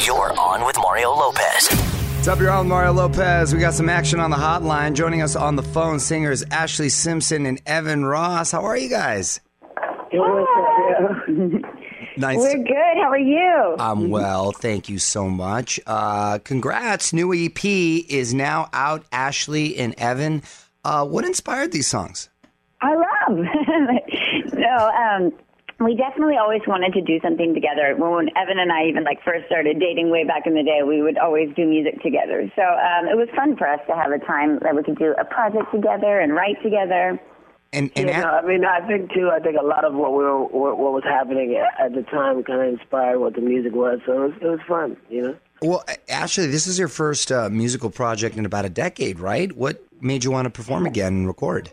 You're on with Mario Lopez. What's up, you're on Mario Lopez. We got some action on the hotline. Joining us on the phone, singers Ashlee Simpson and Evan Ross. How are you guys? Nice. We're good. How are you? I'm well, thank you so much. Uh, congrats, new EP is now out. Ashlee and Evan. Uh, what inspired these songs? I love. no, um, we definitely always wanted to do something together. When Evan and I even like first started dating way back in the day, we would always do music together. So um, it was fun for us to have a time that we could do a project together and write together. And, and you know, I mean, I think too. I think a lot of what we were, what, what was happening at the time, kind of inspired what the music was. So it was, it was fun, you know. well, Ashlee, this is your first uh, musical project in about a decade, right? What made you want to perform again and record?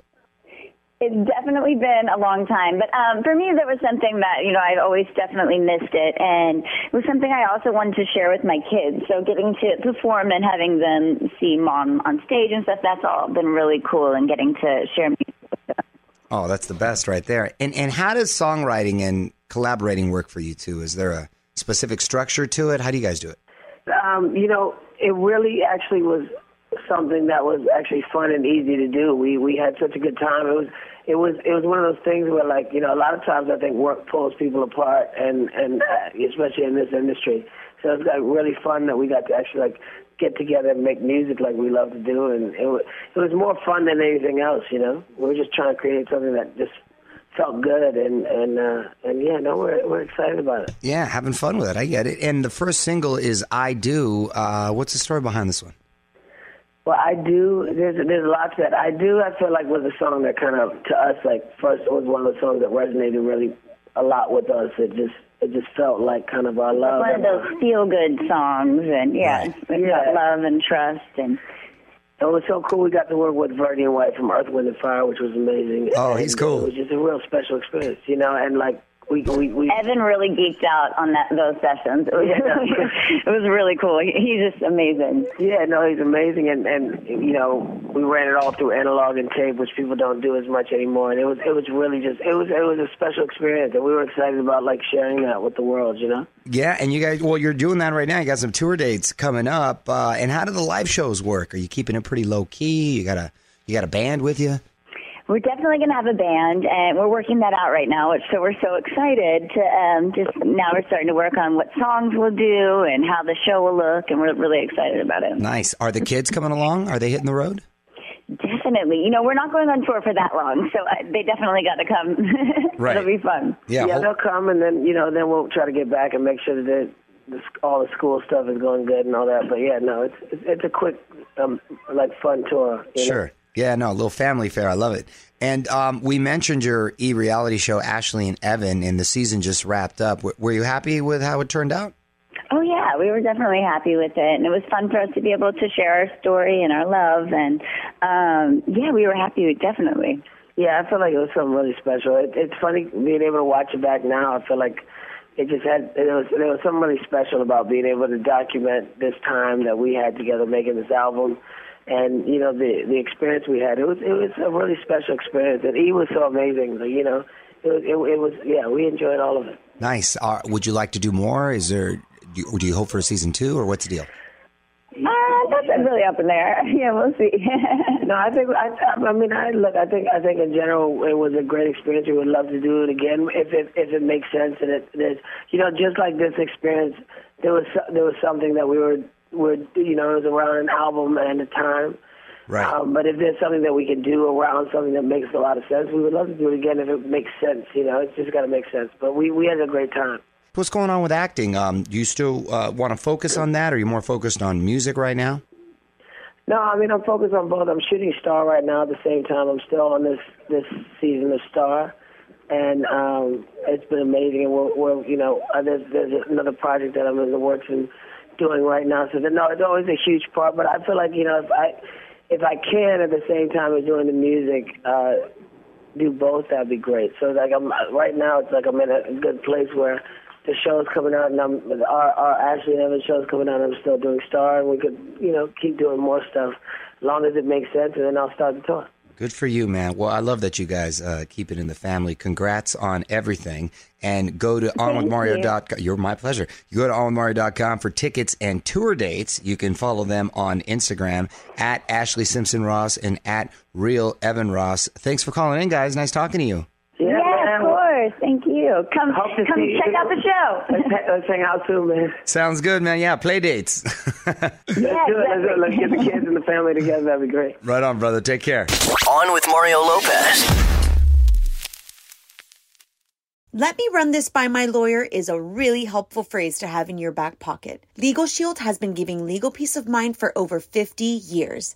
It's definitely been a long time, but um, for me, that was something that you know I've always definitely missed it, and it was something I also wanted to share with my kids. So getting to perform and having them see mom on stage and stuff, that's all been really cool, and getting to share music with them. Oh, that's the best right there. And and how does songwriting and collaborating work for you two? Is there a specific structure to it? How do you guys do it? Um, you know, it really actually was something that was actually fun and easy to do. We we had such a good time. It was it was it was one of those things where like you know a lot of times I think work pulls people apart and and uh, especially in this industry. So it's like really fun that we got to actually like get together and make music like we love to do, and it was it was more fun than anything else. You know, we were just trying to create something that just felt good and and uh, and yeah, no, we're we're excited about it. Yeah, having fun with it. I get it. And the first single is "I Do." Uh, what's the story behind this one? Well, I do. There's there's a lot to that. I do. I feel like was a song that kind of to us like first was one of the songs that resonated really a lot with us. It just it just felt like kind of our love. One of those feel good songs, and yeah, it's about Yeah. love and trust and. It was so cool. We got to work with Verdine White from Earth, Wind and Fire, which was amazing. Oh, he's And cool. It was just a real special experience, you know. And like we we we Evan really geeked out on that those sessions. It was, it was really cool. He- He's just amazing. Yeah, no, he's amazing, and and you know we ran it all through analog and tape, which people don't do as much anymore. And it was it was really just it was it was a special experience, and we were excited about like sharing that with the world, you know. Yeah, and you guys, well, you're doing that right now. You got some tour dates coming up. Uh, and how do the live shows work? Are you keeping it pretty low key? You got a you got a band with you? We're definitely going to have a band, and we're working that out right now. So we're so excited to um, just now we're starting to work on what songs we'll do and how the show will look, and we're really excited about it. Nice. Are the kids coming along? Are they hitting the road? Definitely. You know, we're not going on tour for that long, so uh, they definitely got to come. Right. It'll be fun. Yeah. yeah, they'll come, and then you know, then we'll try to get back and make sure that the, the, all the school stuff is going good and all that. But yeah, no, it's it's, it's a quick, um, like fun tour. You know? Sure. Yeah, no, a little family fair. I love it. And um, we mentioned your e reality show, Ashlee and Evan, and the season just wrapped up. W- were you happy with how it turned out? Oh yeah, we were definitely happy with it, and it was fun for us to be able to share our story and our love, and um, yeah, we were happy. with Definitely. Yeah, I feel like it was something really special. It, it's funny being able to watch it back now. I feel like it just had it was there was something really special about being able to document this time that we had together making this album, and you know the the experience we had. It was it was a really special experience, and he was so amazing. Like, you know, it was it, it was yeah, we enjoyed all of it. Nice. Uh, would you like to do more? Is there? Do you, do you hope for a season two, or what's the deal? Uh, that's really up in there. Yeah, we'll see. No, I think I, I mean I look. I think I think in general it was a great experience. We would love to do it again if it if it makes sense. And it, it you know just like this experience, there was so- there was something that we were were you know it was around an album and a time. Right. Um, but if there's something that we can do around something that makes a lot of sense, we would love to do it again if it makes sense. You know, it's just got to make sense. But we we had a great time. What's going on with acting? Um, do you still uh, want to focus on that, or are you more focused on music right now? No, I mean I'm focused on both. I'm shooting Star right now. At the same time, I'm still on this this season of Star, and um, it's been amazing. And we're, we're you know uh, there's there's another project that I'm in the works and doing right now. So no, it's always a huge part. But I feel like you know if I if I can at the same time as doing the music, uh, do both, that'd be great. So like I'm right now, it's like I'm in a good place where the show's coming out, and I'm our, our Ashlee and Evan show's coming out. and I'm still doing Star, and we could you know keep doing more stuff as long as it makes sense, and then I'll start the tour. Good for you, man. Well, I love that you guys uh, keep it in the family. Congrats on everything. And go to onwithmario.com. You're my pleasure. You go to onwithmario.com for tickets and tour dates. You can follow them on Instagram at Ashlee Simpson Ross and at Real Evan Ross. Thanks for calling in, guys. Nice talking to you. You. Come, Hope to come see you. check out the show. Let's, let's hang out soon, man. Sounds good, man. Yeah, play dates. yeah, Let's do it. Let's, do it. Let's get the kids and the family together. That'd be great. right on, brother. Take care. On with Mario Lopez. Let me run this by my lawyer is a really helpful phrase to have in your back pocket. Legal Shield has been giving legal peace of mind for over 50 years.